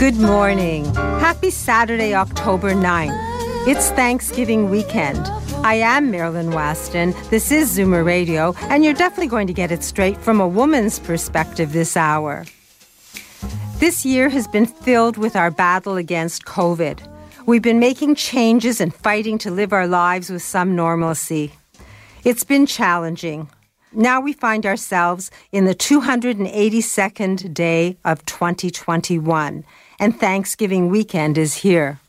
Good morning. Happy Saturday, October 9th. It's Thanksgiving weekend. I am Marilyn Weston. This is Zoomer Radio, and you're definitely going to get it straight from a woman's perspective this hour. This year has been filled with our battle against COVID. We've been making changes and fighting to live our lives with some normalcy. It's been challenging. Now we find ourselves in the 282nd day of 2021, and Thanksgiving weekend is here.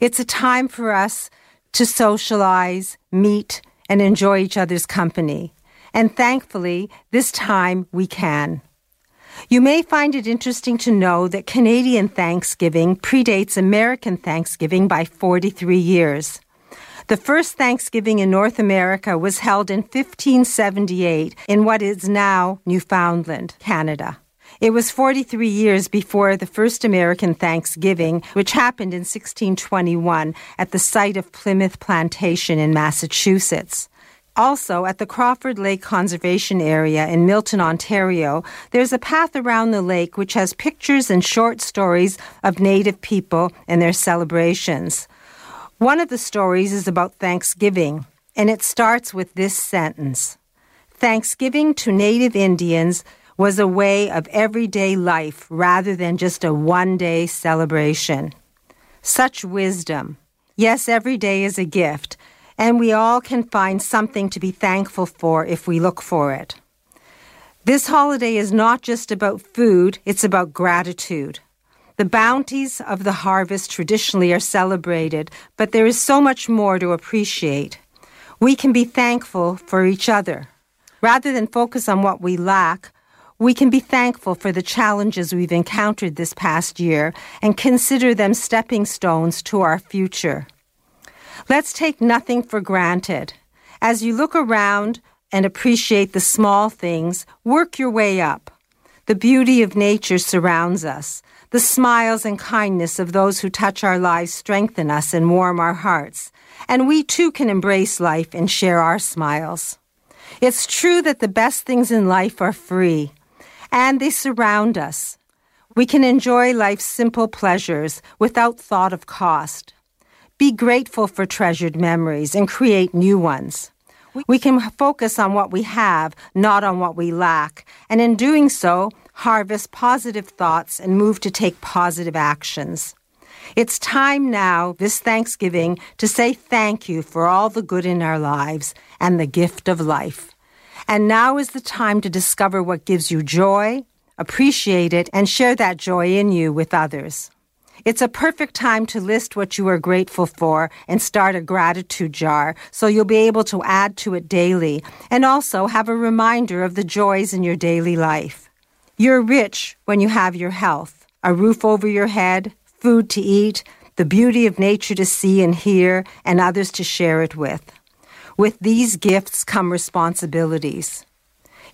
It's a time for us to socialize, meet, and enjoy each other's company. And thankfully, this time we can. You may find it interesting to know that Canadian Thanksgiving predates American Thanksgiving by 43 years. The first Thanksgiving in North America was held in 1578 in what is now Newfoundland, Canada. It was 43 years before the first American Thanksgiving, which happened in 1621 at the site of Plymouth Plantation in Massachusetts. Also, at the Crawford Lake Conservation Area in Milton, Ontario, there's a path around the lake which has pictures and short stories of Native people and their celebrations. One of the stories is about Thanksgiving, and it starts with this sentence Thanksgiving to Native Indians was a way of everyday life rather than just a one day celebration. Such wisdom. Yes, every day is a gift, and we all can find something to be thankful for if we look for it. This holiday is not just about food, it's about gratitude. The bounties of the harvest traditionally are celebrated, but there is so much more to appreciate. We can be thankful for each other. Rather than focus on what we lack, we can be thankful for the challenges we've encountered this past year and consider them stepping stones to our future. Let's take nothing for granted. As you look around and appreciate the small things, work your way up. The beauty of nature surrounds us. The smiles and kindness of those who touch our lives strengthen us and warm our hearts. And we too can embrace life and share our smiles. It's true that the best things in life are free, and they surround us. We can enjoy life's simple pleasures without thought of cost. Be grateful for treasured memories and create new ones. We can focus on what we have, not on what we lack, and in doing so, harvest positive thoughts and move to take positive actions. It's time now, this Thanksgiving, to say thank you for all the good in our lives and the gift of life. And now is the time to discover what gives you joy, appreciate it, and share that joy in you with others. It's a perfect time to list what you are grateful for and start a gratitude jar so you'll be able to add to it daily and also have a reminder of the joys in your daily life. You're rich when you have your health, a roof over your head, food to eat, the beauty of nature to see and hear, and others to share it with. With these gifts come responsibilities.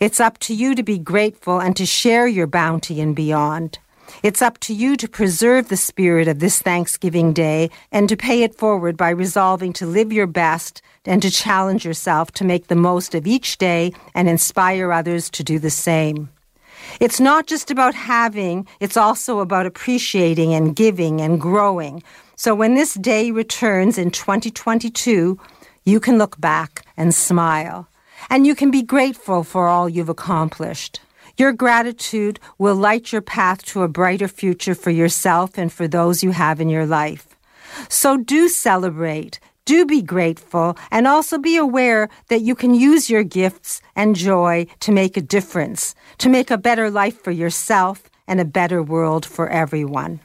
It's up to you to be grateful and to share your bounty and beyond. It's up to you to preserve the spirit of this Thanksgiving Day and to pay it forward by resolving to live your best and to challenge yourself to make the most of each day and inspire others to do the same. It's not just about having, it's also about appreciating and giving and growing. So when this day returns in 2022, you can look back and smile. And you can be grateful for all you've accomplished. Your gratitude will light your path to a brighter future for yourself and for those you have in your life. So do celebrate, do be grateful and also be aware that you can use your gifts and joy to make a difference, to make a better life for yourself and a better world for everyone.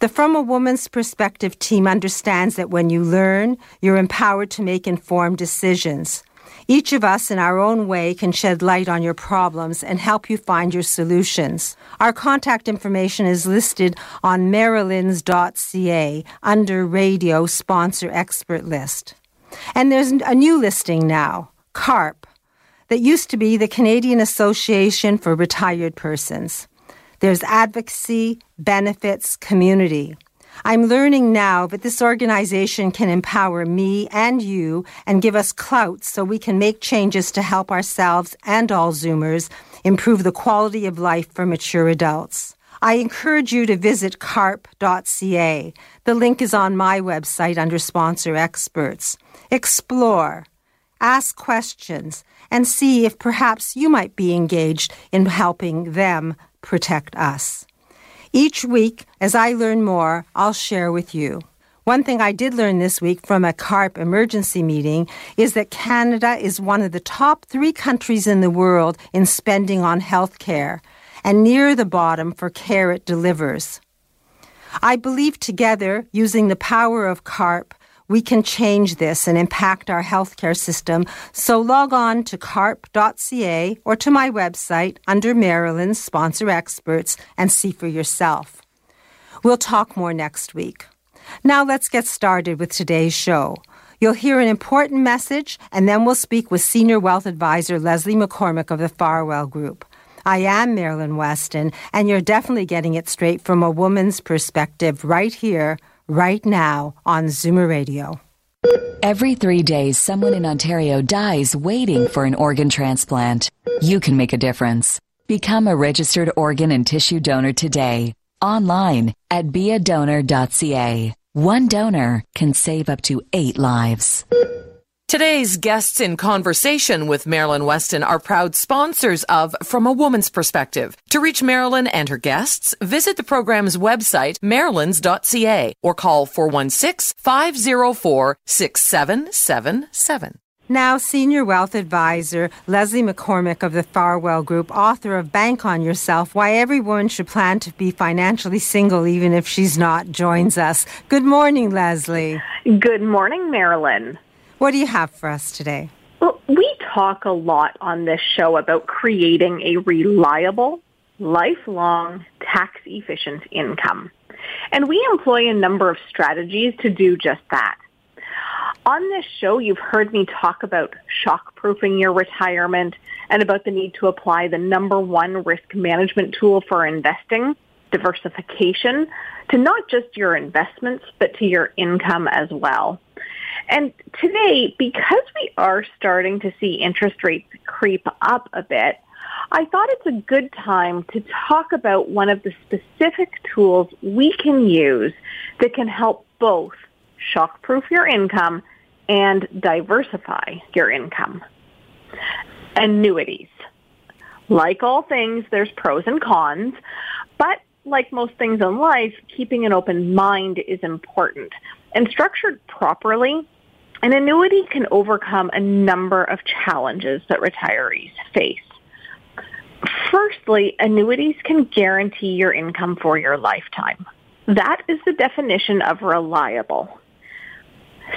The From a Woman's Perspective team understands that when you learn, you're empowered to make informed decisions. Each of us, in our own way, can shed light on your problems and help you find your solutions. Our contact information is listed on marilyns.ca under Radio Sponsor Expert List. And there's a new listing now, CARP, that used to be the Canadian Association for Retired Persons. There's advocacy, benefits, community. I'm learning now that this organization can empower me and you and give us clout so we can make changes to help ourselves and all Zoomers improve the quality of life for mature adults. I encourage you to visit carp.ca. The link is on my website under Sponsor Experts. Explore, ask questions, and see if perhaps you might be engaged in helping them protect us. Each week, as I learn more, I'll share with you. One thing I did learn this week from a CARP emergency meeting is that Canada is one of the top three countries in the world in spending on health care and near the bottom for care it delivers. I believe together, using the power of CARP, we can change this and impact our healthcare system. So log on to carp.ca or to my website under Marilyn's Sponsor Experts and see for yourself. We'll talk more next week. Now let's get started with today's show. You'll hear an important message, and then we'll speak with Senior Wealth Advisor Leslie McCormick of the Farwell Group. I am Marilyn Weston, and you're definitely getting it straight from a woman's perspective right here right now on Zoomer Radio. Every three days, someone in Ontario dies waiting for an organ transplant. You can make a difference. Become a registered organ and tissue donor today. Online at beadonor.ca. One donor can save up to eight lives. Today's guests in conversation with Marilyn Weston are proud sponsors of From a Woman's Perspective. To reach Marilyn and her guests, visit the program's website, marilyns.ca, or call 416 504 6777. Now, Senior Wealth Advisor Leslie McCormick of the Farwell Group, author of Bank on Yourself Why Every Woman Should Plan to Be Financially Single Even If She's Not, joins us. Good morning, Leslie. Good morning, Marilyn. What do you have for us today? Well, we talk a lot on this show about creating a reliable, lifelong, tax efficient income. And we employ a number of strategies to do just that. On this show, you've heard me talk about shock-proofing your retirement and about the need to apply the number one risk management tool for investing, diversification, to not just your investments, but to your income as well. And today, because we are starting to see interest rates creep up a bit, I thought it's a good time to talk about one of the specific tools we can use that can help both shockproof your income and diversify your income. Annuities. Like all things, there's pros and cons, but like most things in life, keeping an open mind is important. And structured properly, an annuity can overcome a number of challenges that retirees face. Firstly, annuities can guarantee your income for your lifetime. That is the definition of reliable.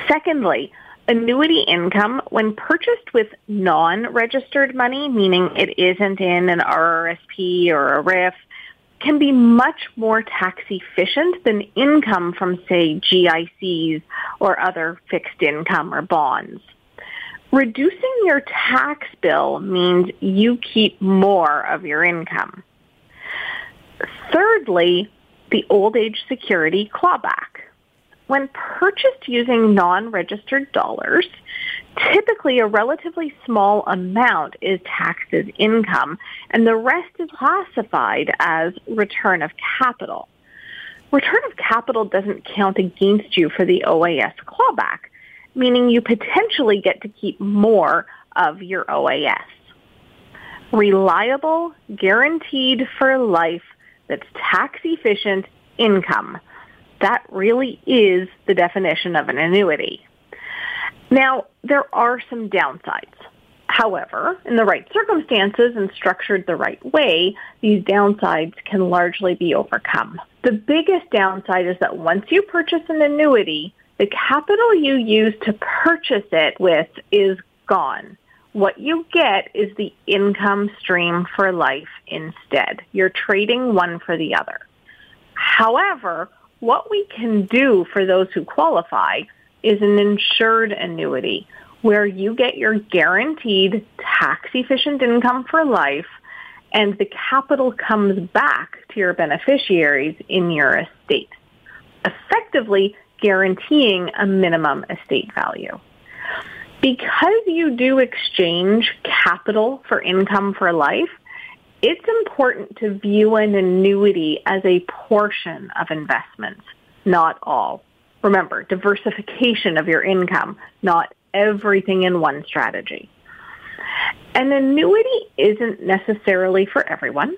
Secondly, annuity income, when purchased with non-registered money, meaning it isn't in an RRSP or a RRIF, can be much more tax efficient than income from, say, GICs or other fixed income or bonds. Reducing your tax bill means you keep more of your income. Thirdly, the old age security clawback. When purchased using non-registered dollars, typically a relatively small amount is taxed as income and the rest is classified as return of capital. Return of capital doesn't count against you for the OAS clawback, meaning you potentially get to keep more of your OAS. Reliable, guaranteed for life, that's tax efficient income. That really is the definition of an annuity. Now, there are some downsides. However, in the right circumstances and structured the right way, these downsides can largely be overcome. The biggest downside is that once you purchase an annuity, the capital you use to purchase it with is gone. what you get is the income stream for life instead. You're trading one for the other. However, what we can do for those who qualify is an insured annuity where you get your guaranteed tax efficient income for life and the capital comes back to your beneficiaries in your estate, effectively guaranteeing a minimum estate value. Because you do exchange capital for income for life, it's important to view an annuity as a portion of investments, not all. Remember, diversification of your income, not everything in one strategy. An annuity isn't necessarily for everyone.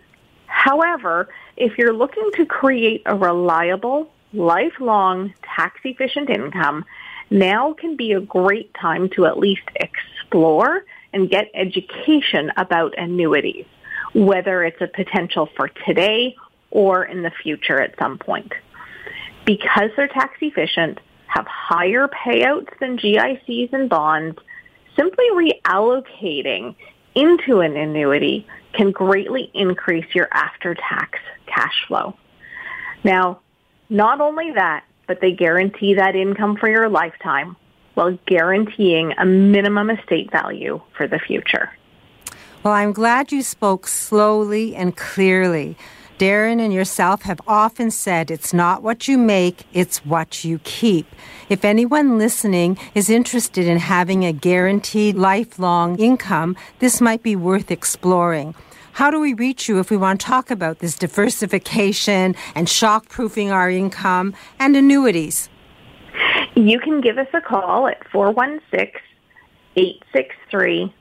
However, if you're looking to create a reliable, lifelong, tax-efficient income, now can be a great time to at least explore and get education about annuities, whether it's a potential for today or in the future at some point. Because they're tax efficient, have higher payouts than GICs and bonds, simply reallocating into an annuity can greatly increase your after-tax cash flow. Now, not only that, but they guarantee that income for your lifetime while guaranteeing a minimum estate value for the future. Well, I'm glad you spoke slowly and clearly. Darren and yourself have often said it's not what you make, it's what you keep. If anyone listening is interested in having a guaranteed lifelong income, this might be worth exploring. How do we reach you if we want to talk about this diversification and shock proofing our income and annuities? You can give us a call at 416 863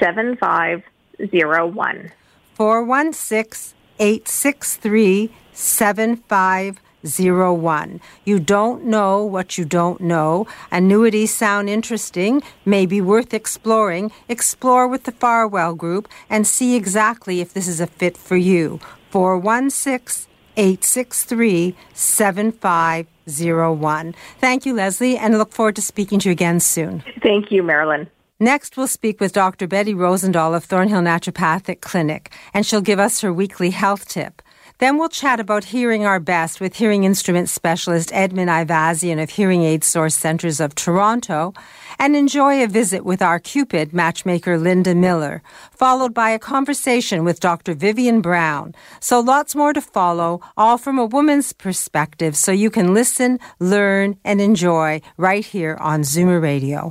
7501. 416 863 7501. You don't know what you don't know. Annuities sound interesting, may be worth exploring. Explore with the Farwell Group and see exactly if this is a fit for you. 416 863 7501. Thank you, Leslie, and look forward to speaking to you again soon. Thank you, Marilyn. Next, we'll speak with Dr. Betty Rosendahl of Thornhill Naturopathic Clinic, and she'll give us her weekly health tip. Then we'll chat about hearing our best with hearing instrument specialist Edmund Ivazian of Hearing Aid Source Centres of Toronto, and enjoy a visit with our Cupid matchmaker Linda Miller, followed by a conversation with Dr. Vivian Brown. So lots more to follow, all from a woman's perspective, so you can listen, learn, and enjoy right here on Zoomer Radio.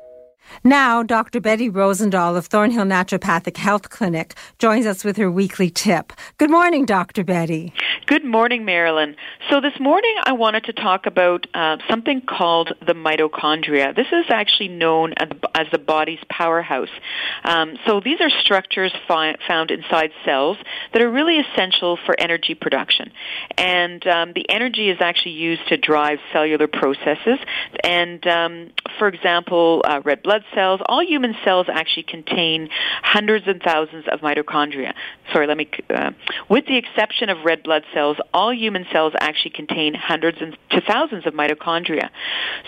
Now, Dr. Betty Rosendahl of Thornhill Naturopathic Health Clinic joins us with her weekly tip. Good morning, Dr. Betty. Good morning, Marilyn. So this morning I wanted to talk about uh, something called the mitochondria. This is actually known as, the body's powerhouse. Um, so these are structures fi- found inside cells that are really essential for energy production. And um, the energy is actually used to drive cellular processes. And um, for example, uh, red blood cells, all human cells actually contain hundreds and thousands of mitochondria. Sorry, let me, uh, with the exception of red blood cells, all human cells actually contain hundreds and to thousands of mitochondria.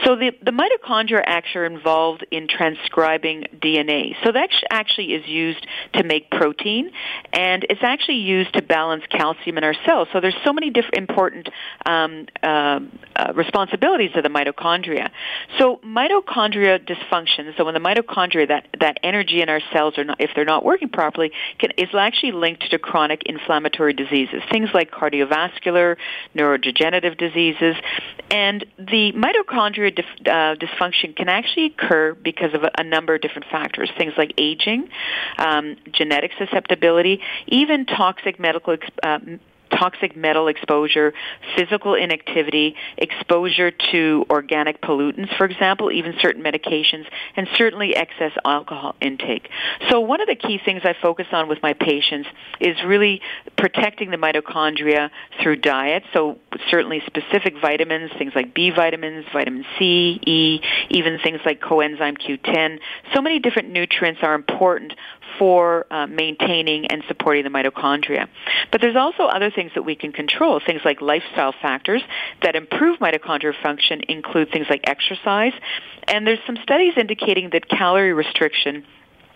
So the, the mitochondria actually are involved in transcribing DNA. So that actually is used to make protein, and it's actually used to balance calcium in our cells. So there's so many different important um, uh, uh, responsibilities of the mitochondria. So mitochondria dysfunction, so when the mitochondria, that, that energy in our cells are not, if they're not working properly, can, is actually linked to chronic inflammatory diseases, things like cardiovascular, neurodegenerative diseases, and the mitochondria dif, uh, dysfunction can actually occur because of a, a, number of different factors, things like aging, um, genetic susceptibility, even toxic medical uh, toxic metal exposure, physical inactivity, exposure to organic pollutants, for example, even certain medications, and certainly excess alcohol intake. So one of the key things I focus on with my patients is really protecting the mitochondria through diet. So certainly specific vitamins, things like B vitamins, vitamin C, E, even things like coenzyme Q10. So many different nutrients are important for uh, maintaining and supporting the mitochondria. But there's also other things that we can control. Things like lifestyle factors that improve mitochondrial function include things like exercise. And there's some studies indicating that calorie restriction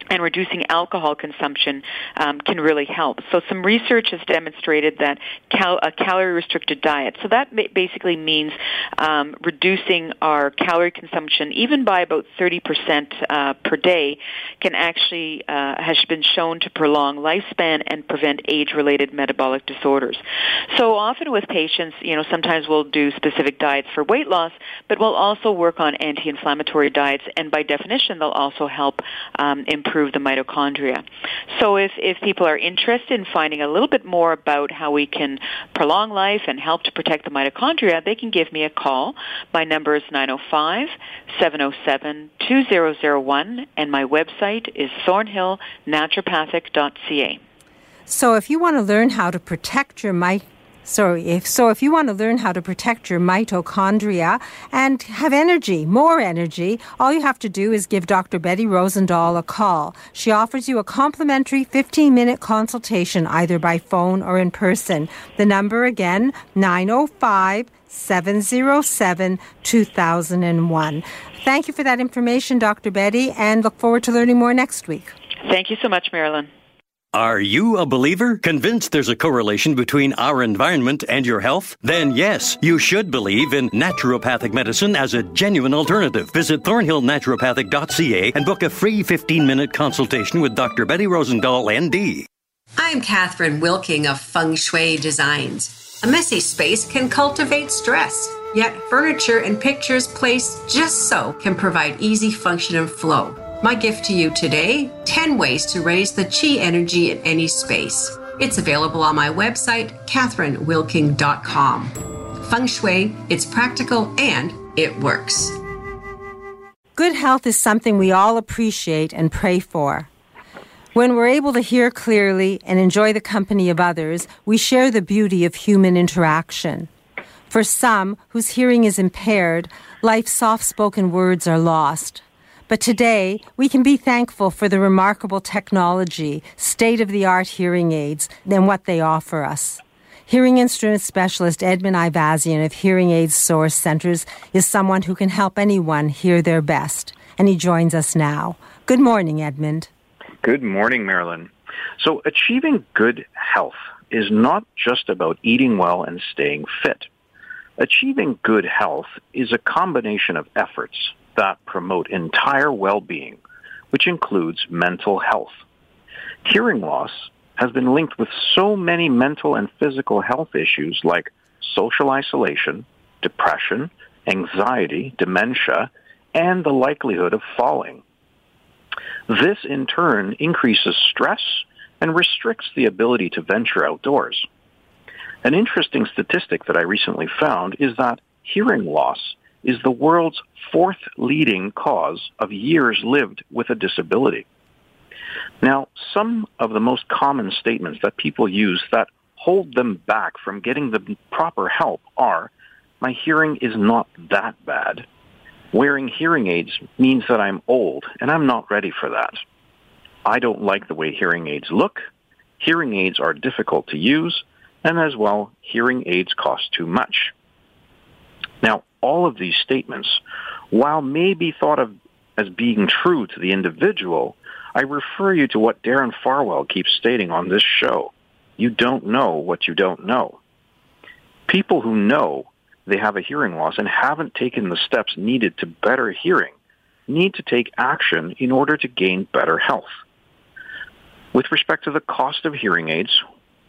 and reducing alcohol consumption um, can really help. So some research has demonstrated that cal- a calorie-restricted diet, so that basically means um, reducing our calorie consumption even by about 30% uh, per day, can actually uh, has been shown to prolong lifespan and prevent age-related metabolic disorders. So often with patients, you know, sometimes we'll do specific diets for weight loss, but we'll also work on anti-inflammatory diets, and by definition, they'll also help um, improve improve the mitochondria. So if, if people are interested in finding a little bit more about how we can prolong life and help to protect the mitochondria, they can give me a call. My number is 905-707-2001 and my website is thornhillnaturopathic.ca. So if you want to learn how to protect your mitochondria, so if, so if you want to learn how to protect your mitochondria and have energy, more energy, all you have to do is give Dr. Betty Rosendahl a call. She offers you a complimentary 15 minute consultation either by phone or in person. The number again, 905 707 2001. Thank you for that information, Dr. Betty, and look forward to learning more next week. Thank you so much, Marilyn. Are you a believer? Convinced there's a correlation between our environment and your health? Then yes, you should believe in naturopathic medicine as a genuine alternative. Visit thornhillnaturopathic.ca and book a free 15 minute consultation with Dr. Betty Rosendahl, ND. I'm Catherine Wilking of Feng Shui Designs. A messy space can cultivate stress, yet furniture and pictures placed just so can provide easy function and flow. My gift to you today 10 ways to raise the chi energy in any space. It's available on my website, catherinewilking.com. Feng Shui, it's practical and it works. Good health is something we all appreciate and pray for. When we're able to hear clearly and enjoy the company of others, we share the beauty of human interaction. For some whose hearing is impaired, life's soft spoken words are lost. But today, we can be thankful for the remarkable technology, state of the art hearing aids, and what they offer us. Hearing instrument specialist Edmund Ivazian of Hearing Aids Source Centers is someone who can help anyone hear their best, and he joins us now. Good morning, Edmund. Good morning, Marilyn. So, achieving good health is not just about eating well and staying fit. Achieving good health is a combination of efforts that promote entire well-being, which includes mental health. Hearing loss has been linked with so many mental and physical health issues like social isolation, depression, anxiety, dementia, and the likelihood of falling. This in turn increases stress and restricts the ability to venture outdoors. An interesting statistic that I recently found is that hearing loss is the world's fourth leading cause of years lived with a disability. Now, some of the most common statements that people use that hold them back from getting the proper help are, my hearing is not that bad. Wearing hearing aids means that I'm old and I'm not ready for that. I don't like the way hearing aids look. Hearing aids are difficult to use. And as well, hearing aids cost too much. Now, all of these statements, while may be thought of as being true to the individual, I refer you to what Darren Farwell keeps stating on this show. You don't know what you don't know. People who know they have a hearing loss and haven't taken the steps needed to better hearing need to take action in order to gain better health. With respect to the cost of hearing aids,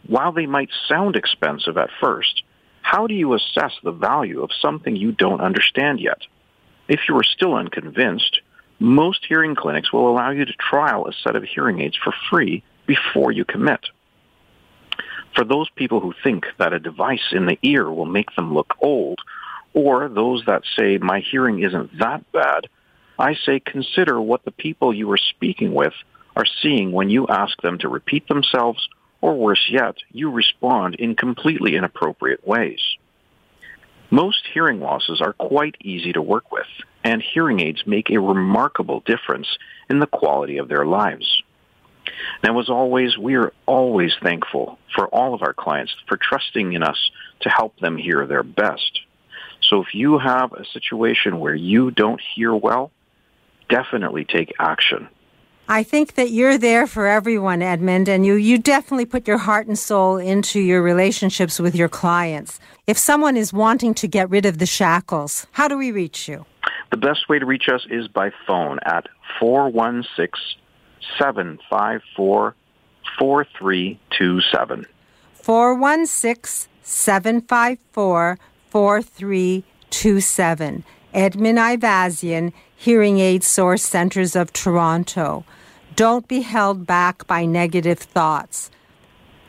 while they might sound expensive at first, how do you assess the value of something you don't understand yet? If you are still unconvinced, most hearing clinics will allow you to trial a set of hearing aids for free before you commit. For those people who think that a device in the ear will make them look old, or those that say my hearing isn't that bad, I say consider what the people you are speaking with are seeing when you ask them to repeat themselves or worse yet, you respond in completely inappropriate ways. Most hearing losses are quite easy to work with, and hearing aids make a remarkable difference in the quality of their lives. Now, as always, we are always thankful for all of our clients for trusting in us to help them hear their best. So if you have a situation where you don't hear well, definitely take action. I think that you're there for everyone, Edmund, and you, you definitely put your heart and soul into your relationships with your clients. If someone is wanting to get rid of the shackles, how do we reach you? The best way to reach us is by phone at 416 754 4327. 416 754 4327. Edmund Ivazian, Hearing Aid Source Centers of Toronto. Don't be held back by negative thoughts.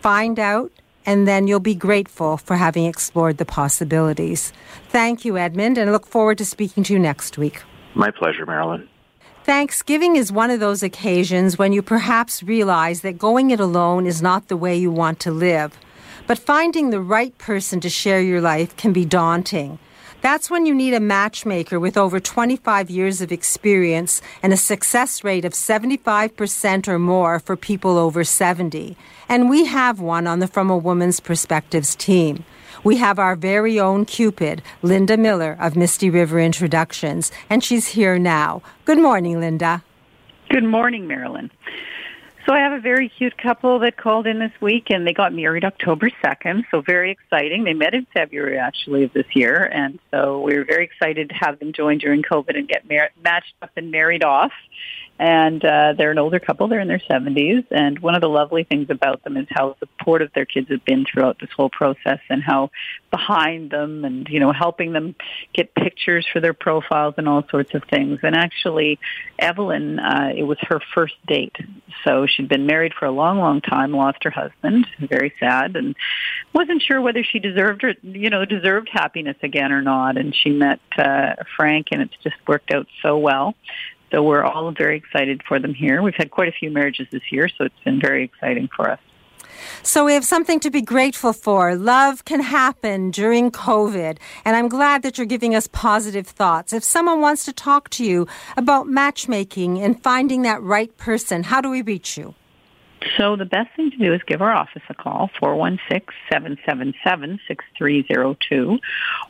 Find out, and then you'll be grateful for having explored the possibilities. Thank you, Edmund, and I look forward to speaking to you next week. My pleasure, Marilyn. Thanksgiving is one of those occasions when you perhaps realize that going it alone is not the way you want to live. But finding the right person to share your life can be daunting. That's when you need a matchmaker with over 25 years of experience and a success rate of 75% or more for people over 70. And we have one on the From a Woman's Perspectives team. We have our very own Cupid, Linda Miller of Misty River Introductions, and she's here now. Good morning, Linda. Good morning, Marilyn. So I have a very cute couple that called in this week and they got married October 2nd. So very exciting. They met in February actually of this year. And so we were very excited to have them join during COVID and get mar- matched up and married off and uh, they're an older couple. They're in their 70s, and one of the lovely things about them is how supportive their kids have been throughout this whole process, and how behind them, and you know, helping them get pictures for their profiles and all sorts of things. And actually, Evelyn, uh, it was her first date, so she'd been married for a long, long time, lost her husband, very sad, and wasn't sure whether she deserved, her, you know, deserved happiness again or not. And she met uh, Frank, and it's just worked out so well. So we're all very excited for them here. We've had quite a few marriages this year, so it's been very exciting for us. So we have something to be grateful for. Love can happen during COVID, and I'm glad that you're giving us positive thoughts. If someone wants to talk to you about matchmaking and finding that right person, how do we reach you? So the best thing to do is give our office a call, 416-777-6302.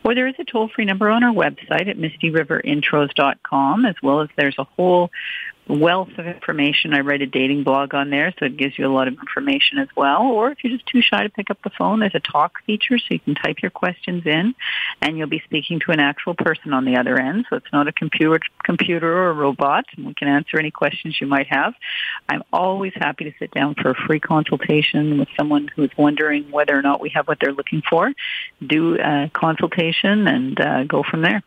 Or there is a toll-free number on our website at mistyriverinTros.com, as well as there's a whole wealth of information. I write a dating blog on there, so it gives you a lot of information as well. Or if you're just too shy to pick up the phone, there's a talk feature, so you can type your questions in, and you'll be speaking to an actual person on the other end. So it's not a computer, computer or a robot, and we can answer any questions you might have. I'm always happy to sit down for a free consultation with someone who's wondering whether or not we have what they're looking for. Do a consultation and uh, go from there.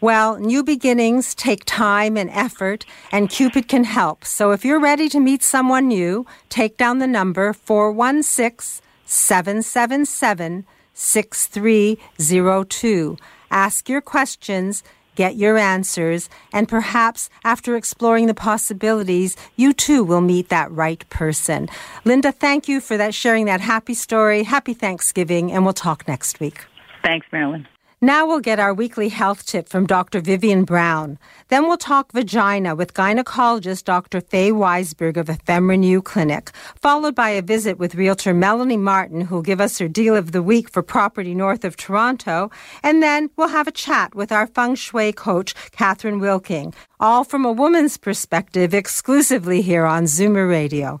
Well, new beginnings take time and effort, and Cupid can help. So if you're ready to meet someone new, take down the number 416 777 6302. Ask your questions, get your answers, and perhaps after exploring the possibilities, you too will meet that right person. Linda, thank you for that sharing that happy story. Happy Thanksgiving, and we'll talk next week. Thanks, Marilyn. Now we'll get our weekly health tip from Dr. Vivian Brown. Then we'll talk vagina with gynecologist Dr. Faye Weisberg of FemRenew Clinic, followed by a visit with realtor Melanie Martin, who'll give us her deal of the week for property north of Toronto. And then we'll have a chat with our feng shui coach, Catherine Wilking, all from a woman's perspective exclusively here on Zoomer Radio.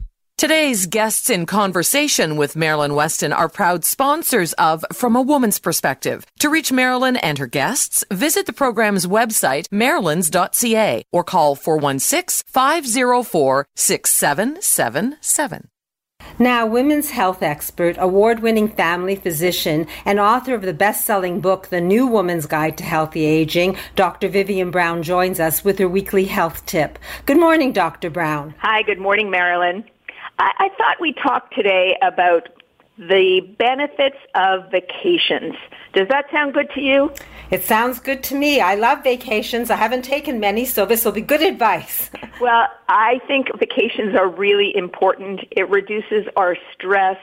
Today's guests in conversation with Marilyn Weston are proud sponsors of From a Woman's Perspective. To reach Marilyn and her guests, visit the program's website, marilyns.ca, or call 416 504 6777. Now, women's health expert, award winning family physician, and author of the best selling book, The New Woman's Guide to Healthy Aging, Dr. Vivian Brown joins us with her weekly health tip. Good morning, Dr. Brown. Hi, good morning, Marilyn. I, I thought we talked today about the benefits of vacations. Does that sound good to you? It sounds good to me. I love vacations. I haven't taken many, so this will be good advice. well, I think vacations are really important. It reduces our stress.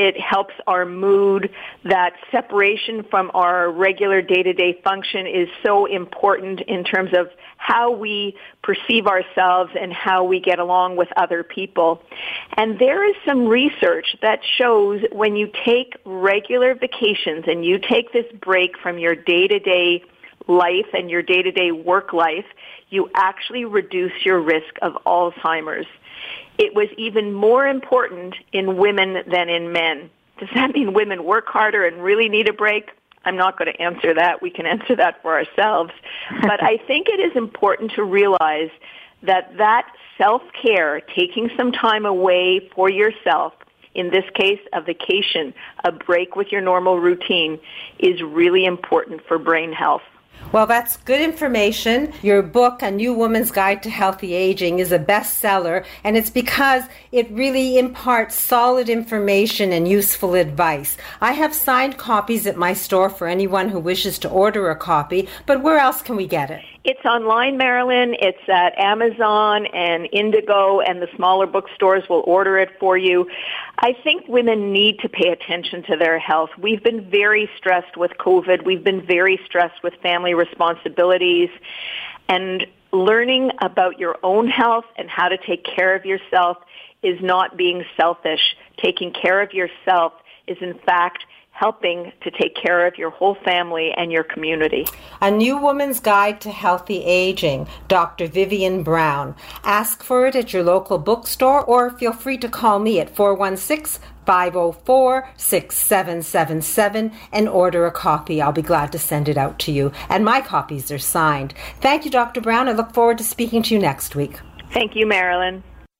It helps our mood. That separation from our regular day-to-day function is so important in terms of how we perceive ourselves and how we get along with other people. And there is some research that shows when you take regular vacations and you take this break from your day-to-day life and your day-to-day work life, you actually reduce your risk of Alzheimer's. It was even more important in women than in men. Does that mean women work harder and really need a break? I'm not going to answer that. We can answer that for ourselves. but I think it is important to realize that that self-care, taking some time away for yourself, in this case, a vacation, a break with your normal routine, is really important for brain health. Well, that's good information. Your book, A New Woman's Guide to Healthy Aging, is a bestseller, and it's because it really imparts solid information and useful advice. I have signed copies at my store for anyone who wishes to order a copy, but where else can we get it? It's online, Marilyn. It's at Amazon and Indigo, and the smaller bookstores will order it for you. I think women need to pay attention to their health. We've been very stressed with COVID. We've been very stressed with family responsibilities. And learning about your own health and how to take care of yourself is not being selfish. Taking care of yourself is in fact helping to take care of your whole family and your community. A New Woman's Guide to Healthy Aging, Dr. Vivian Brown. Ask for it at your local bookstore or feel free to call me at 416 504 6777 and order a copy. I'll be glad to send it out to you. And my copies are signed. Thank you, Dr. Brown. I look forward to speaking to you next week. Thank you, Marilyn.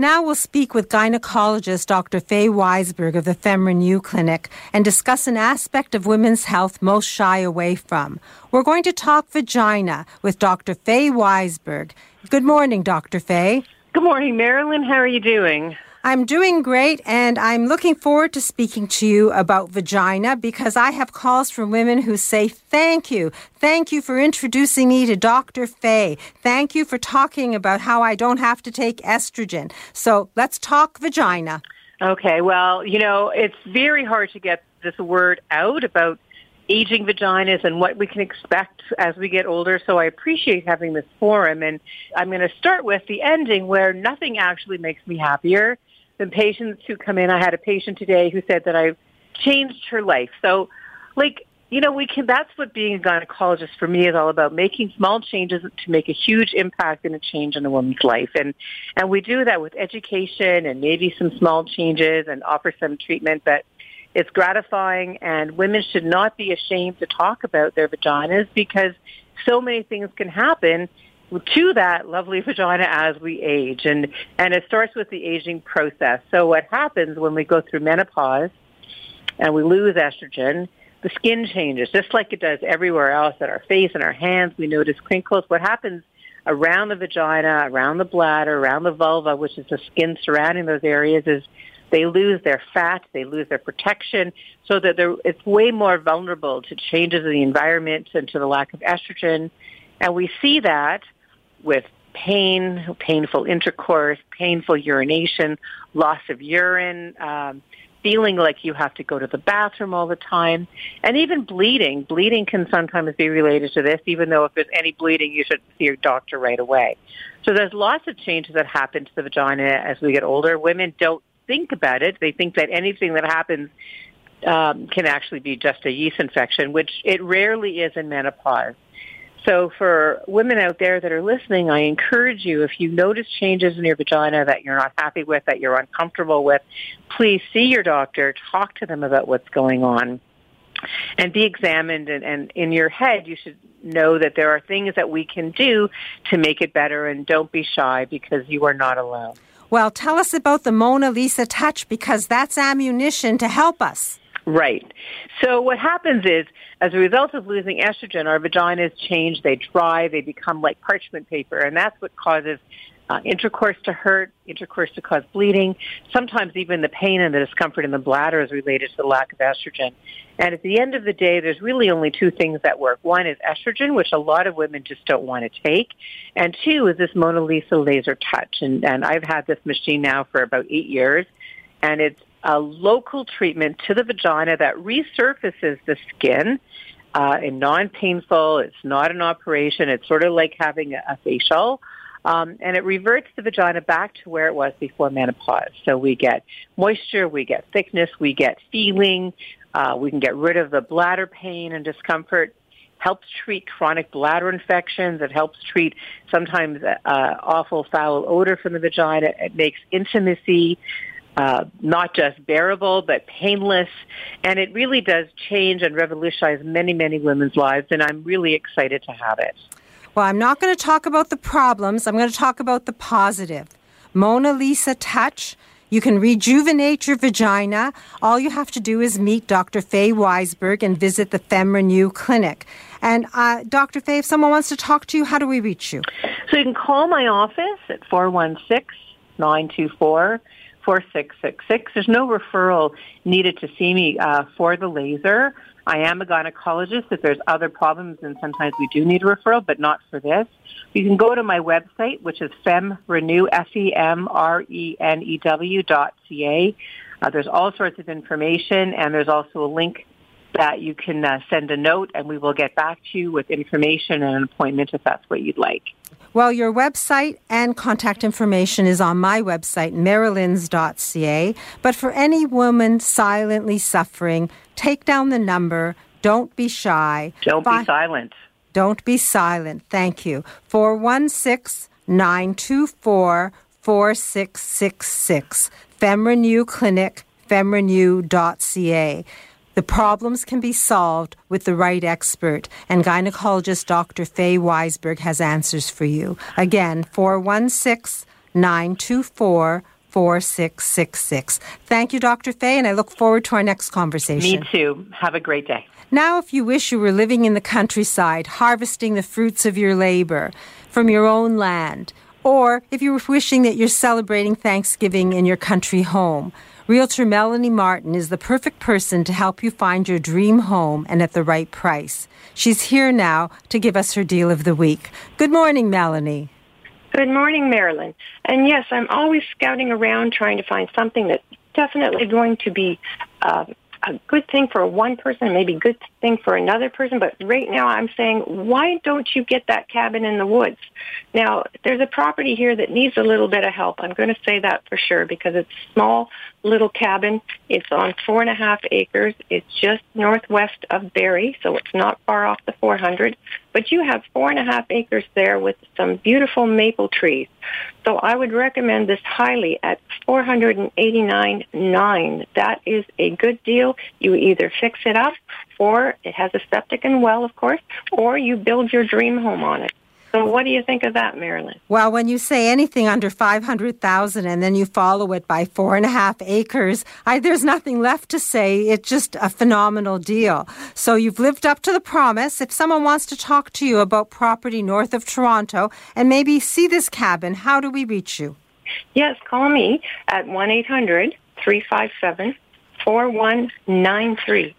Now we'll speak with gynecologist Dr. Faye Weisberg of the FemRenew Clinic and discuss an aspect of women's health most shy away from. We're going to talk vagina with Dr. Faye Weisberg. Good morning, Dr. Faye. Good morning, Marilyn. How are you doing? I'm doing great, and I'm looking forward to speaking to you about vagina because I have calls from women who say, Thank you. Thank you for introducing me to Dr. Faye. Thank you for talking about how I don't have to take estrogen. So let's talk vagina. Okay, well, you know, it's very hard to get this word out about aging vaginas and what we can expect as we get older. So I appreciate having this forum. And I'm going to start with the ending where nothing actually makes me happier than patients who come in. I had a patient today who said that I've changed her life. So like, you know, we can, that's what being a gynecologist for me is all about, making small changes to make a huge impact and a change in a woman's life. And, and we do that with education and maybe some small changes and offer some treatment, but it's gratifying and women should not be ashamed to talk about their vaginas because so many things can happen to that lovely vagina as we age. And, and it starts with the aging process. So what happens when we go through menopause and we lose estrogen, the skin changes just like it does everywhere else at our face and our hands. We notice crinkles. What happens around the vagina, around the bladder, around the vulva, which is the skin surrounding those areas, is they lose their fat, they lose their protection, so that it's way more vulnerable to changes in the environment and to the lack of estrogen. And we see that with pain, painful intercourse, painful urination, loss of urine, um, feeling like you have to go to the bathroom all the time, and even bleeding. Bleeding can sometimes be related to this, even though if there's any bleeding, you should see your doctor right away. So there's lots of changes that happen to the vagina as we get older. Women don't think about it. They think that anything that happens um, can actually be just a yeast infection, which it rarely is in menopause. So for women out there that are listening, I encourage you, if you notice changes in your vagina that you're not happy with, that you're uncomfortable with, please see your doctor, talk to them about what's going on and be examined and, and in your head you should know that there are things that we can do to make it better and don't be shy because you are not alone. Well, tell us about the Mona Lisa touch because that's ammunition to help us. Right. So what happens is, as a result of losing estrogen, our vaginas change, they dry, they become like parchment paper, and that's what causes uh, intercourse to hurt, intercourse to cause bleeding. Sometimes even the pain and the discomfort in the bladder is related to the lack of estrogen. And at the end of the day, there's really only two things that work. One is estrogen, which a lot of women just don't want to take. And two is this Mona Lisa laser touch. And, and I've had this machine now for about eight years. And it's a local treatment to the vagina that resurfaces the skin uh, and non-painful. It's not an operation. It's sort of like having a, facial. Um, and it reverts the vagina back to where it was before menopause. So we get moisture, we get thickness, we get feeling, uh, we can get rid of the bladder pain and discomfort. Helps treat chronic bladder infections. It helps treat sometimes uh, awful foul odor from the vagina. It makes intimacy uh, not just bearable but painless, and it really does change and revolutionize many, many women's lives. And I'm really excited to have it. Well, I'm not going to talk about the problems. I'm going to talk about the positive. Mona Lisa Touch. You can rejuvenate your vagina. All you have to do is meet Dr. Faye Weisberg and visit the FemRenew Clinic. And uh, Dr. Faye, if someone wants to talk to you, how do we reach you? So you can call my office at 416 924 4666. There's no referral needed to see me uh, for the laser. I am a gynecologist. If there's other problems, then sometimes we do need a referral, but not for this. You can go to my website, which is femrenew, F-E-M-R-E-N-E-W dot C-A. Uh, there's all sorts of information, and there's also a link that you can uh, send a note, and we will get back to you with information and an appointment if that's what you'd like. Well, your website and contact information is on my website, marilyns.ca. But for any woman silently suffering, take down the number. Don't be shy. Don't be silent. Don't be silent. Thank you. 416 924 4666. FemRenew Clinic, femrenew.ca. The problems can be solved with the right expert, and gynecologist Dr. Faye Weisberg has answers for you. Again, 416 924 4666. Thank you, Dr. Faye, and I look forward to our next conversation. Me too. Have a great day. Now, if you wish you were living in the countryside, harvesting the fruits of your labor from your own land, or if you were wishing that you're celebrating Thanksgiving in your country home, Realtor Melanie Martin is the perfect person to help you find your dream home and at the right price. She's here now to give us her deal of the week. Good morning, Melanie. Good morning, Marilyn. And yes, I'm always scouting around trying to find something that's definitely going to be uh, a good thing for one person, maybe good thing for another person. But right now I'm saying, why don't you get that cabin in the woods? Now, there's a property here that needs a little bit of help. I'm going to say that for sure because it's small little cabin. It's on four and a half acres. It's just northwest of Barrie, so it's not far off the 400. But you have four and a half acres there with some beautiful maple trees. So I would recommend this highly at 489.9. That is a good deal. You either fix it up or it has a septic and well, of course, or you build your dream home on it. So what do you think of that, Marilyn? Well, when you say anything under 500,000 and then you follow it by four and a half acres, I, there's nothing left to say. It's just a phenomenal deal. So you've lived up to the promise. If someone wants to talk to you about property north of Toronto and maybe see this cabin, how do we reach you? Yes, call me at 1-800-357-4193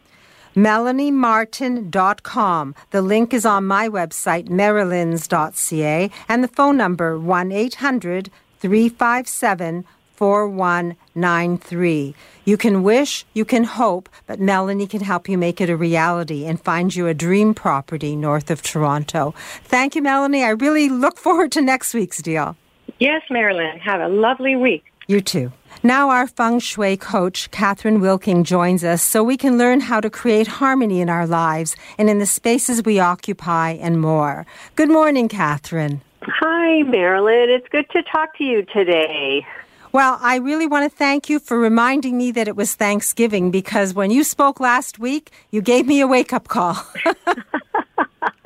melaniemartin.com. The link is on my website, marilyns.ca, and the phone number 1 800 357 4193. You can wish, you can hope, but Melanie can help you make it a reality and find you a dream property north of Toronto. Thank you, Melanie. I really look forward to next week's deal. Yes, Marilyn. Have a lovely week. You too. Now, our feng shui coach, Catherine Wilking, joins us so we can learn how to create harmony in our lives and in the spaces we occupy and more. Good morning, Catherine. Hi, Marilyn. It's good to talk to you today. Well, I really want to thank you for reminding me that it was Thanksgiving because when you spoke last week, you gave me a wake up call.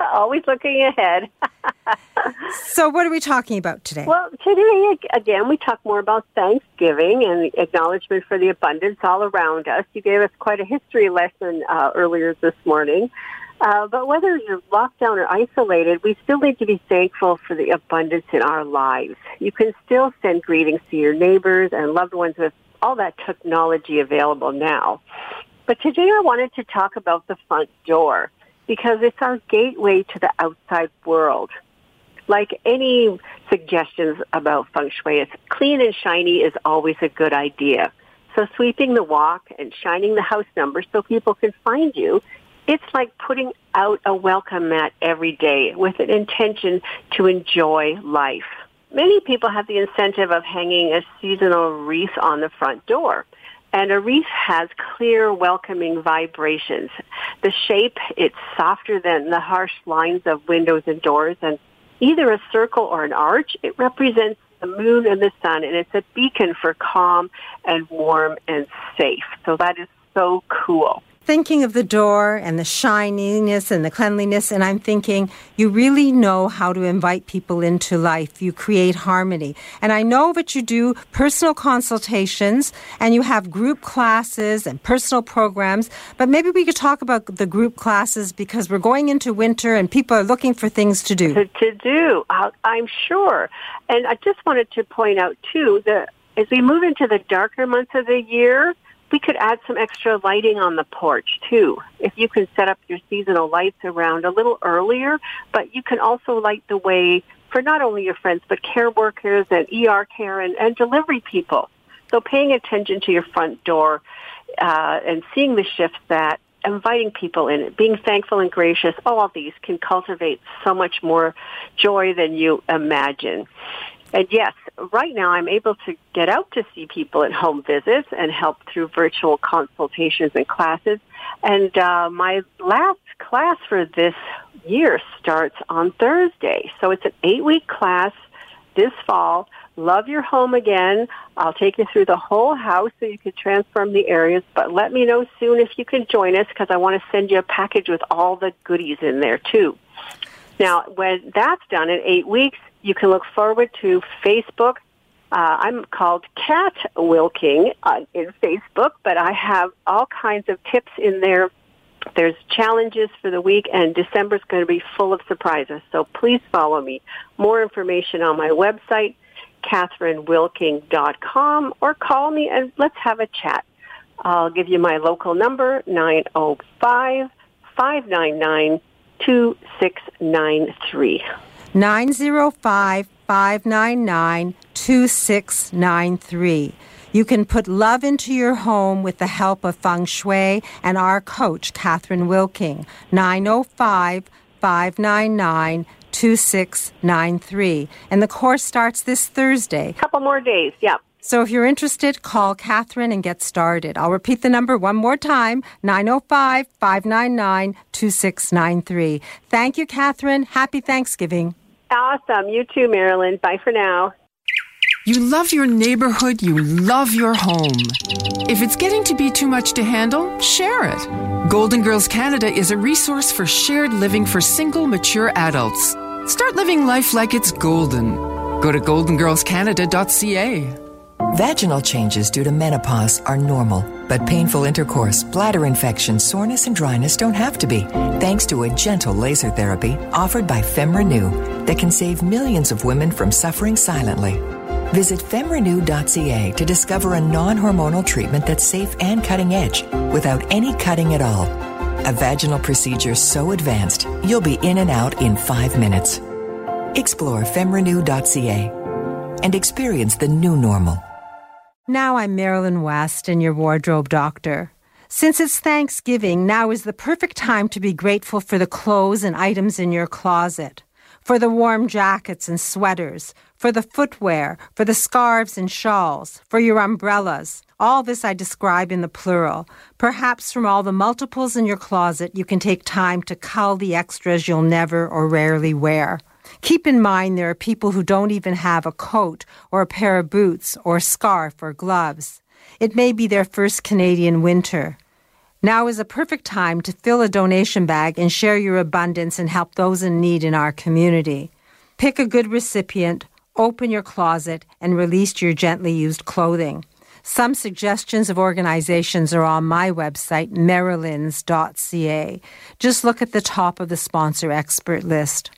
Always looking ahead. so, what are we talking about today? Well, today, again, we talk more about Thanksgiving and acknowledgement for the abundance all around us. You gave us quite a history lesson uh, earlier this morning. Uh, but whether you're locked down or isolated, we still need to be thankful for the abundance in our lives. You can still send greetings to your neighbors and loved ones with all that technology available now. But today I wanted to talk about the front door because it's our gateway to the outside world. Like any suggestions about feng shui, it's clean and shiny is always a good idea. So sweeping the walk and shining the house number so people can find you it's like putting out a welcome mat every day with an intention to enjoy life. Many people have the incentive of hanging a seasonal wreath on the front door. And a wreath has clear, welcoming vibrations. The shape, it's softer than the harsh lines of windows and doors. And either a circle or an arch, it represents the moon and the sun. And it's a beacon for calm and warm and safe. So that is so cool thinking of the door and the shininess and the cleanliness, and I'm thinking, you really know how to invite people into life. You create harmony. And I know that you do personal consultations and you have group classes and personal programs, but maybe we could talk about the group classes because we're going into winter and people are looking for things to do. To, to do, uh, I'm sure. And I just wanted to point out, too, that as we move into the darker months of the year, we could add some extra lighting on the porch too. If you can set up your seasonal lights around a little earlier, but you can also light the way for not only your friends, but care workers and ER care and, and delivery people. So paying attention to your front door uh, and seeing the shifts that inviting people in, being thankful and gracious, all of these can cultivate so much more joy than you imagine. And yes, right now I'm able to get out to see people at home visits and help through virtual consultations and classes. And uh, my last class for this year starts on Thursday. So it's an eight-week class this fall. Love your home again. I'll take you through the whole house so you can transform the areas. But let me know soon if you can join us because I want to send you a package with all the goodies in there too. Now, when that's done in eight weeks, you can look forward to Facebook. Uh, I'm called Cat Wilking uh, in Facebook, but I have all kinds of tips in there. There's challenges for the week, and December is going to be full of surprises. So please follow me. More information on my website, catherinewilking.com, or call me and let's have a chat. I'll give you my local number, 905 599 2693. 905 599 2693. You can put love into your home with the help of Feng Shui and our coach, Catherine Wilking. 905 599 2693. And the course starts this Thursday. Couple more days, yeah. So if you're interested, call Catherine and get started. I'll repeat the number one more time 905 599 2693. Thank you, Catherine. Happy Thanksgiving. Awesome. You too, Marilyn. Bye for now. You love your neighborhood, you love your home. If it's getting to be too much to handle, share it. Golden Girls Canada is a resource for shared living for single, mature adults. Start living life like it's golden. Go to goldengirlscanada.ca. Vaginal changes due to menopause are normal, but painful intercourse, bladder infection, soreness, and dryness don't have to be, thanks to a gentle laser therapy offered by FemRenew that can save millions of women from suffering silently. Visit femrenew.ca to discover a non hormonal treatment that's safe and cutting edge without any cutting at all. A vaginal procedure so advanced, you'll be in and out in five minutes. Explore femrenew.ca and experience the new normal. Now I'm Marilyn Weston your wardrobe doctor. Since it's Thanksgiving, now is the perfect time to be grateful for the clothes and items in your closet. for the warm jackets and sweaters, for the footwear, for the scarves and shawls, for your umbrellas. All this I describe in the plural. Perhaps from all the multiples in your closet, you can take time to cull the extras you'll never or rarely wear. Keep in mind there are people who don't even have a coat or a pair of boots or a scarf or gloves. It may be their first Canadian winter. Now is a perfect time to fill a donation bag and share your abundance and help those in need in our community. Pick a good recipient, open your closet, and release your gently used clothing. Some suggestions of organizations are on my website, marilyns.ca. Just look at the top of the sponsor expert list.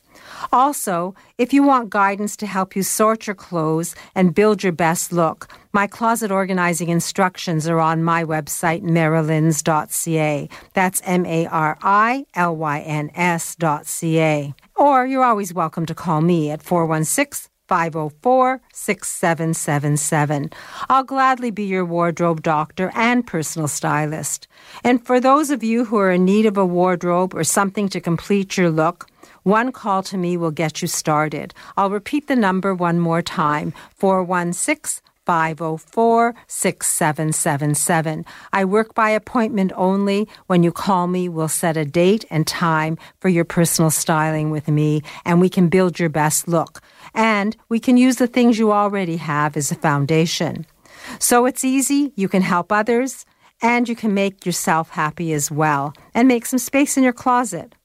Also, if you want guidance to help you sort your clothes and build your best look, my closet organizing instructions are on my website, marilyns.ca. That's M A R I L Y N S.ca. Or you're always welcome to call me at 416 504 6777. I'll gladly be your wardrobe doctor and personal stylist. And for those of you who are in need of a wardrobe or something to complete your look, one call to me will get you started. I'll repeat the number one more time 416 504 6777. I work by appointment only. When you call me, we'll set a date and time for your personal styling with me, and we can build your best look. And we can use the things you already have as a foundation. So it's easy, you can help others, and you can make yourself happy as well, and make some space in your closet.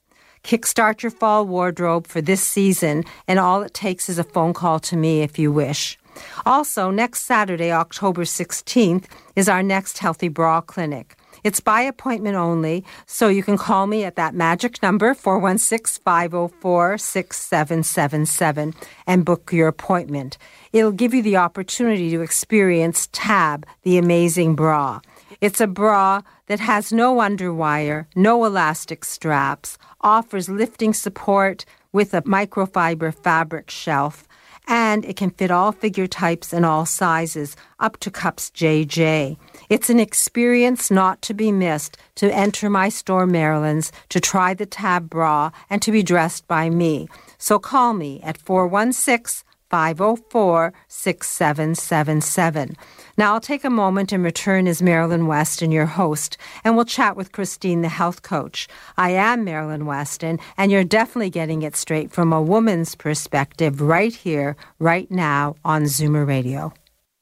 Kickstart your fall wardrobe for this season, and all it takes is a phone call to me if you wish. Also, next Saturday, October 16th, is our next Healthy Bra Clinic. It's by appointment only, so you can call me at that magic number, 416 504 6777, and book your appointment. It'll give you the opportunity to experience TAB, the amazing bra. It's a bra that has no underwire, no elastic straps, offers lifting support with a microfiber fabric shelf, and it can fit all figure types and all sizes, up to cups JJ. It's an experience not to be missed to enter my store, Marilyn's, to try the tab bra and to be dressed by me. So call me at 416 504 6777. Now, I'll take a moment and return as Marilyn Weston, your host, and we'll chat with Christine, the health coach. I am Marilyn Weston, and you're definitely getting it straight from a woman's perspective right here, right now on Zoomer Radio.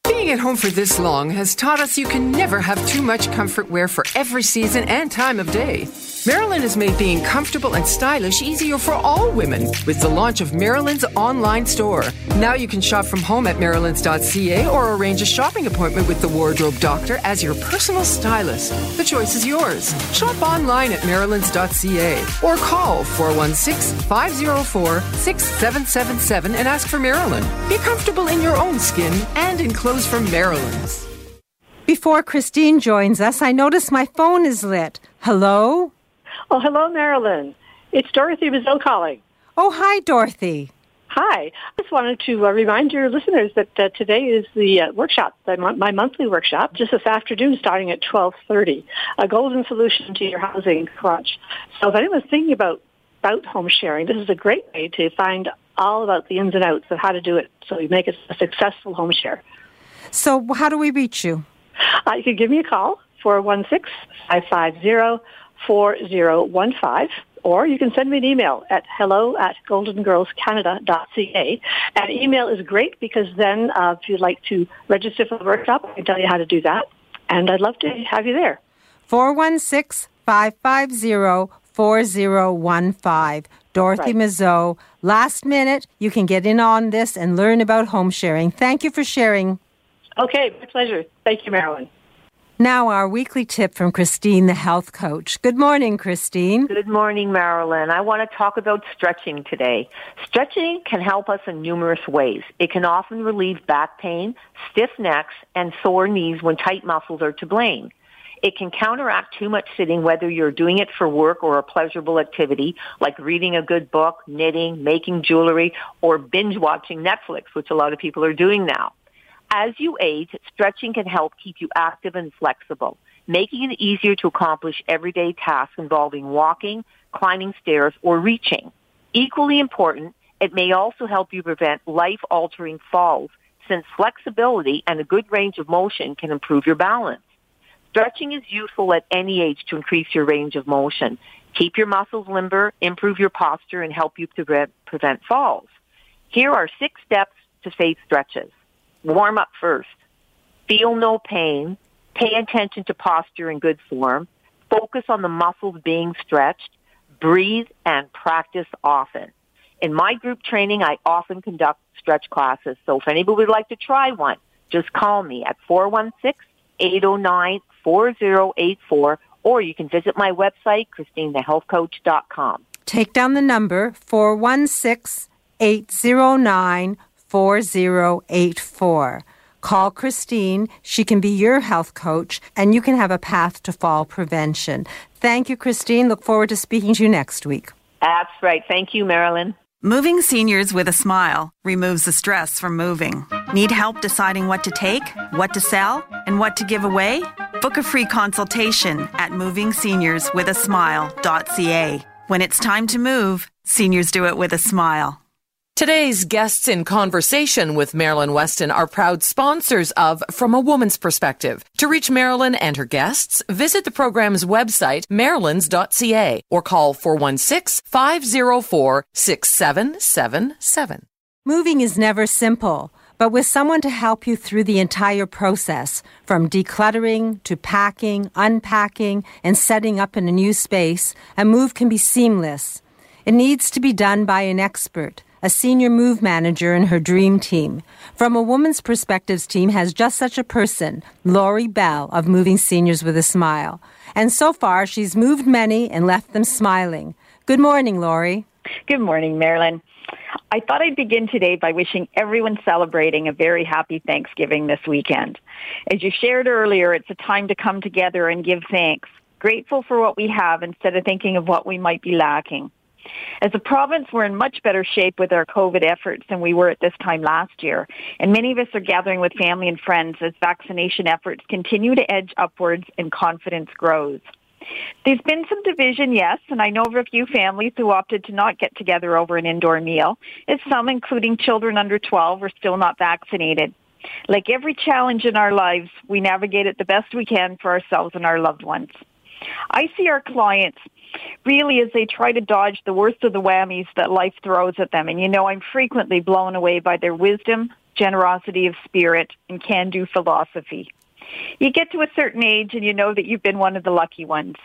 Being at home for this long has taught us you can never have too much comfort wear for every season and time of day. Marilyn has made being comfortable and stylish easier for all women with the launch of Marilyn's online store. Now you can shop from home at marilyns.ca or arrange a shopping appointment with the wardrobe doctor as your personal stylist. The choice is yours. Shop online at marilyns.ca or call 416 504 6777 and ask for Marilyn. Be comfortable in your own skin and in clothes from Marilyn's. Before Christine joins us, I notice my phone is lit. Hello? Oh, hello, Marilyn. It's Dorothy Rizzo calling. Oh, hi, Dorothy. Hi. I just wanted to uh, remind your listeners that uh, today is the uh, workshop, the, my monthly workshop, just this afternoon starting at 12.30, a golden solution to your housing crunch. So if anyone's thinking about, about home sharing, this is a great way to find all about the ins and outs of how to do it so you make it a successful home share. So how do we reach you? Uh, you can give me a call, 416 550 4015 or you can send me an email at hello at goldengirlscanada.ca. And email is great because then uh, if you'd like to register for the workshop, I can tell you how to do that. And I'd love to have you there. 416 550 4015. Dorothy right. Last minute, you can get in on this and learn about home sharing. Thank you for sharing. Okay, my pleasure. Thank you, Marilyn. Now, our weekly tip from Christine, the health coach. Good morning, Christine. Good morning, Marilyn. I want to talk about stretching today. Stretching can help us in numerous ways. It can often relieve back pain, stiff necks, and sore knees when tight muscles are to blame. It can counteract too much sitting, whether you're doing it for work or a pleasurable activity, like reading a good book, knitting, making jewelry, or binge watching Netflix, which a lot of people are doing now. As you age, stretching can help keep you active and flexible, making it easier to accomplish everyday tasks involving walking, climbing stairs, or reaching. Equally important, It may also help you prevent life-altering falls since flexibility and a good range of motion can improve your balance. Stretching is useful at any age to increase your range of motion, keep your muscles limber, improve your posture, and help you prevent, prevent falls. Here are six steps to safe stretches. Warm up first. Feel no pain. Pay attention to posture and good form. Focus on the muscles being stretched. Breathe and practice often. In my group training, I often conduct stretch classes. So if anybody would like to try one, just call me at 416-809-4084 or you can visit my website, christinethehealthcoach.com. Take down the number 416 809 4084. Call Christine. She can be your health coach, and you can have a path to fall prevention. Thank you, Christine. Look forward to speaking to you next week. That's right. Thank you, Marilyn. Moving seniors with a smile removes the stress from moving. Need help deciding what to take, what to sell, and what to give away? Book a free consultation at movingseniorswithasmile.ca. When it's time to move, seniors do it with a smile. Today's guests in conversation with Marilyn Weston are proud sponsors of From a Woman's Perspective. To reach Marilyn and her guests, visit the program's website, marilyns.ca, or call 416 504 6777. Moving is never simple, but with someone to help you through the entire process, from decluttering to packing, unpacking, and setting up in a new space, a move can be seamless. It needs to be done by an expert a senior move manager in her dream team. From a woman's perspectives team has just such a person, Lori Bell of Moving Seniors with a Smile. And so far, she's moved many and left them smiling. Good morning, Lori. Good morning, Marilyn. I thought I'd begin today by wishing everyone celebrating a very happy Thanksgiving this weekend. As you shared earlier, it's a time to come together and give thanks, grateful for what we have instead of thinking of what we might be lacking. As a province, we're in much better shape with our COVID efforts than we were at this time last year. And many of us are gathering with family and friends as vaccination efforts continue to edge upwards and confidence grows. There's been some division, yes, and I know of a few families who opted to not get together over an indoor meal, as some, including children under 12, are still not vaccinated. Like every challenge in our lives, we navigate it the best we can for ourselves and our loved ones. I see our clients really as they try to dodge the worst of the whammies that life throws at them. And you know, I'm frequently blown away by their wisdom, generosity of spirit, and can-do philosophy. You get to a certain age and you know that you've been one of the lucky ones.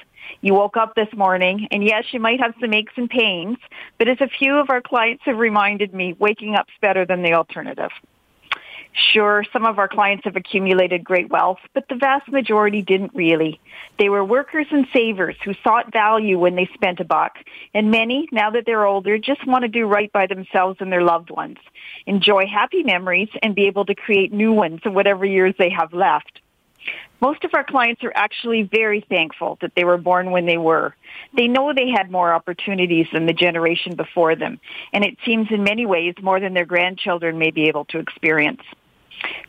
You woke up this morning and yes, you might have some aches and pains, but as a few of our clients have reminded me, waking up's better than the alternative. Sure, some of our clients have accumulated great wealth, but the vast majority didn't really. They were workers and savers who sought value when they spent a buck, and many, now that they're older, just want to do right by themselves and their loved ones, enjoy happy memories, and be able to create new ones in whatever years they have left. Most of our clients are actually very thankful that they were born when they were. They know they had more opportunities than the generation before them, and it seems in many ways more than their grandchildren may be able to experience.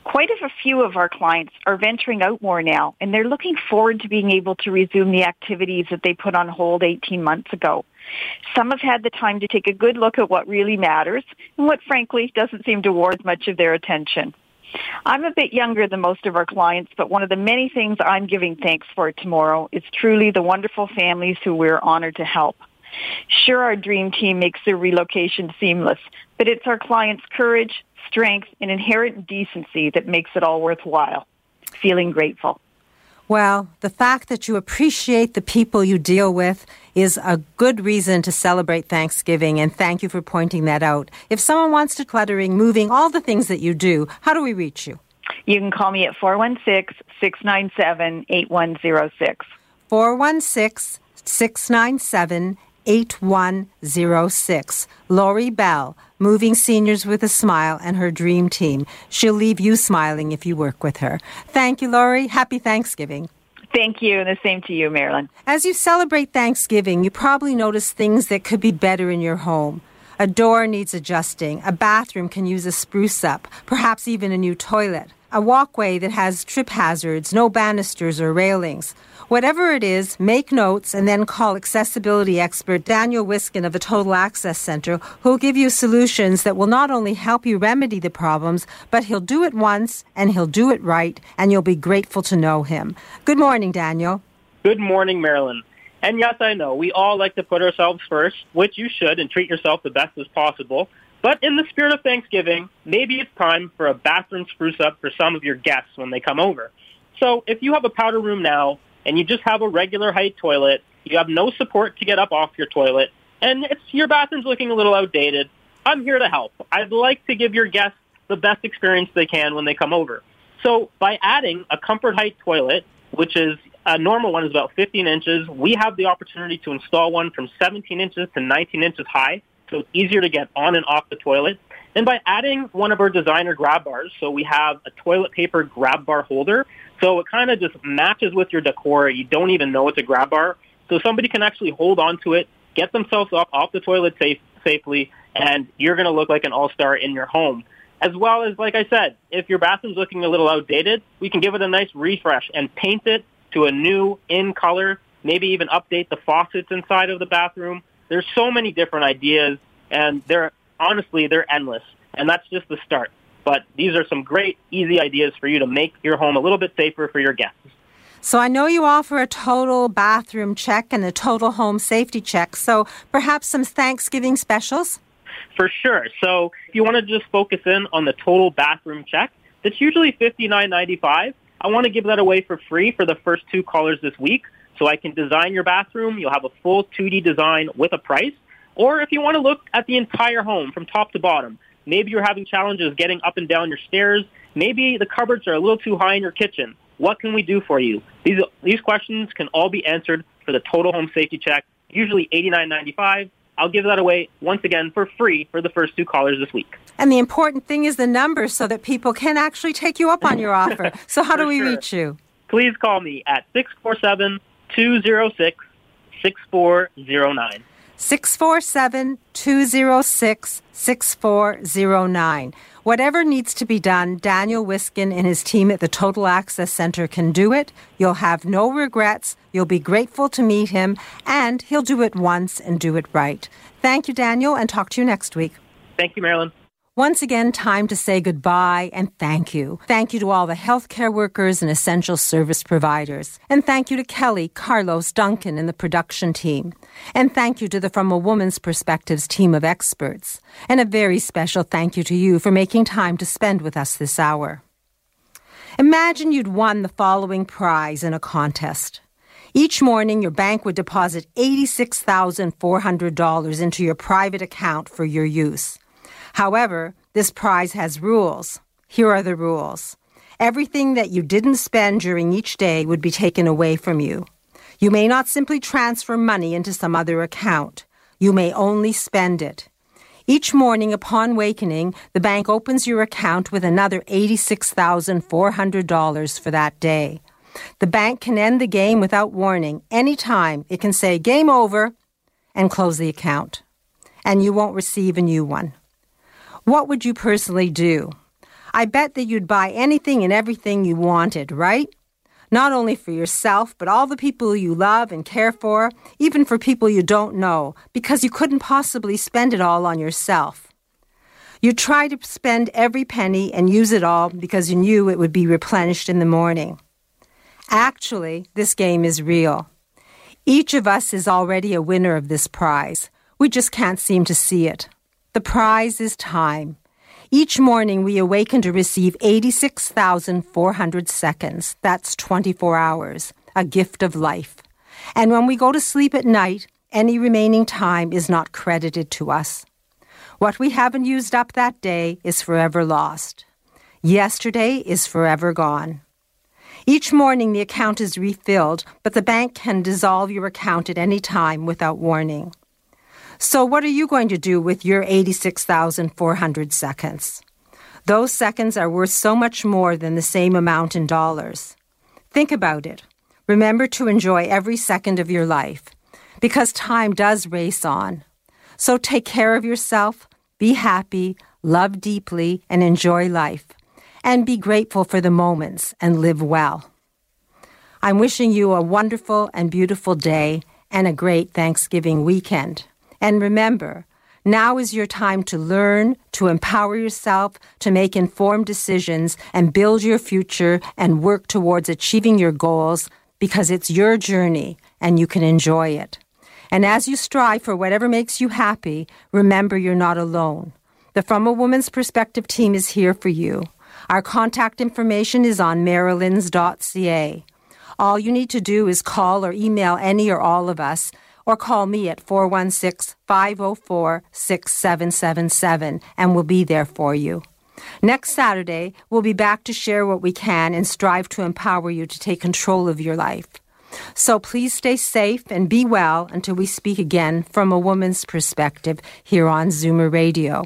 Quite a few of our clients are venturing out more now, and they're looking forward to being able to resume the activities that they put on hold 18 months ago. Some have had the time to take a good look at what really matters and what frankly doesn't seem to warrant much of their attention. I'm a bit younger than most of our clients, but one of the many things I'm giving thanks for tomorrow is truly the wonderful families who we're honored to help. Sure, our dream team makes their relocation seamless, but it's our clients' courage, strength, and inherent decency that makes it all worthwhile. Feeling grateful. Well, the fact that you appreciate the people you deal with is a good reason to celebrate Thanksgiving, and thank you for pointing that out. If someone wants to cluttering, moving, all the things that you do, how do we reach you? You can call me at 416 697 8106. 416 697 8106. Lori Bell, Moving Seniors with a Smile, and her dream team. She'll leave you smiling if you work with her. Thank you, Lori. Happy Thanksgiving. Thank you, and the same to you, Marilyn. As you celebrate Thanksgiving, you probably notice things that could be better in your home. A door needs adjusting. A bathroom can use a spruce up, perhaps even a new toilet. A walkway that has trip hazards, no banisters or railings Whatever it is, make notes and then call accessibility expert Daniel Wiskin of the Total Access Center, who'll give you solutions that will not only help you remedy the problems, but he'll do it once and he'll do it right, and you'll be grateful to know him. Good morning, Daniel. Good morning, Marilyn. And yes, I know we all like to put ourselves first, which you should, and treat yourself the best as possible. But in the spirit of Thanksgiving, maybe it's time for a bathroom spruce up for some of your guests when they come over. So if you have a powder room now, and you just have a regular height toilet, you have no support to get up off your toilet, and it's your bathroom's looking a little outdated, I'm here to help. I'd like to give your guests the best experience they can when they come over. So by adding a comfort height toilet, which is a normal one is about 15 inches, we have the opportunity to install one from 17 inches to 19 inches high, so it's easier to get on and off the toilet. And by adding one of our designer grab bars, so we have a toilet paper grab bar holder, so it kind of just matches with your decor. You don't even know it's a grab bar. So somebody can actually hold on to it, get themselves up off the toilet safe, safely, and you're going to look like an all-star in your home. As well as, like I said, if your bathroom's looking a little outdated, we can give it a nice refresh and paint it to a new in color, maybe even update the faucets inside of the bathroom. There's so many different ideas, and they're honestly, they're endless. And that's just the start. But these are some great, easy ideas for you to make your home a little bit safer for your guests. So I know you offer a total bathroom check and a total home safety check. So perhaps some Thanksgiving specials? For sure. So if you want to just focus in on the total bathroom check, that's usually $59.95. I want to give that away for free for the first two callers this week. So I can design your bathroom. You'll have a full 2D design with a price. Or if you want to look at the entire home from top to bottom, Maybe you're having challenges getting up and down your stairs. Maybe the cupboards are a little too high in your kitchen. What can we do for you? These, these questions can all be answered for the total home safety check, usually $89.95. I'll give that away once again for free for the first two callers this week. And the important thing is the numbers so that people can actually take you up on your offer. So how do we sure. reach you? Please call me at 647 206 6409. 647 206 6409. Whatever needs to be done, Daniel Wiskin and his team at the Total Access Center can do it. You'll have no regrets. You'll be grateful to meet him, and he'll do it once and do it right. Thank you, Daniel, and talk to you next week. Thank you, Marilyn. Once again, time to say goodbye and thank you. Thank you to all the healthcare workers and essential service providers. And thank you to Kelly, Carlos, Duncan, and the production team. And thank you to the From a Woman's Perspectives team of experts. And a very special thank you to you for making time to spend with us this hour. Imagine you'd won the following prize in a contest. Each morning, your bank would deposit $86,400 into your private account for your use. However, this prize has rules. Here are the rules. Everything that you didn't spend during each day would be taken away from you. You may not simply transfer money into some other account. You may only spend it. Each morning upon wakening, the bank opens your account with another $86,400 for that day. The bank can end the game without warning. Any time it can say game over and close the account. And you won't receive a new one. What would you personally do? I bet that you'd buy anything and everything you wanted, right? Not only for yourself, but all the people you love and care for, even for people you don't know, because you couldn't possibly spend it all on yourself. You try to spend every penny and use it all because you knew it would be replenished in the morning. Actually, this game is real. Each of us is already a winner of this prize. We just can't seem to see it. The prize is time. Each morning we awaken to receive 86,400 seconds. That's 24 hours, a gift of life. And when we go to sleep at night, any remaining time is not credited to us. What we haven't used up that day is forever lost. Yesterday is forever gone. Each morning the account is refilled, but the bank can dissolve your account at any time without warning. So, what are you going to do with your 86,400 seconds? Those seconds are worth so much more than the same amount in dollars. Think about it. Remember to enjoy every second of your life because time does race on. So, take care of yourself, be happy, love deeply, and enjoy life. And be grateful for the moments and live well. I'm wishing you a wonderful and beautiful day and a great Thanksgiving weekend. And remember, now is your time to learn, to empower yourself, to make informed decisions, and build your future and work towards achieving your goals because it's your journey and you can enjoy it. And as you strive for whatever makes you happy, remember you're not alone. The From a Woman's Perspective team is here for you. Our contact information is on marilyns.ca. All you need to do is call or email any or all of us, or call me at 416 504 6777, and we'll be there for you. Next Saturday, we'll be back to share what we can and strive to empower you to take control of your life. So please stay safe and be well until we speak again from a woman's perspective here on Zoomer Radio.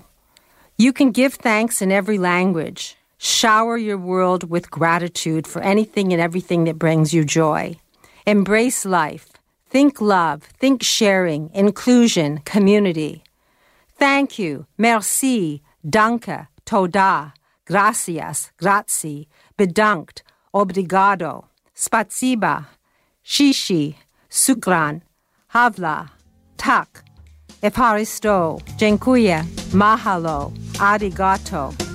You can give thanks in every language. Shower your world with gratitude for anything and everything that brings you joy. Embrace life. Think love, think sharing, inclusion, community. Thank you, merci, danke, toda, gracias, grazie, bedankt, obrigado, spatsiba, shishi, sukran, havla, tak, efaristo, dziękuję, mahalo, arigato.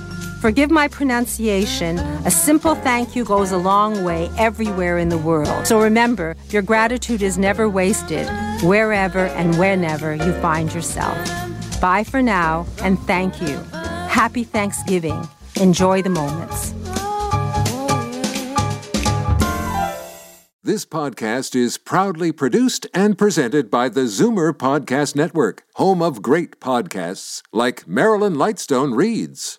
Forgive my pronunciation. A simple thank you goes a long way everywhere in the world. So remember, your gratitude is never wasted wherever and whenever you find yourself. Bye for now, and thank you. Happy Thanksgiving. Enjoy the moments. This podcast is proudly produced and presented by the Zoomer Podcast Network, home of great podcasts like Marilyn Lightstone Reads,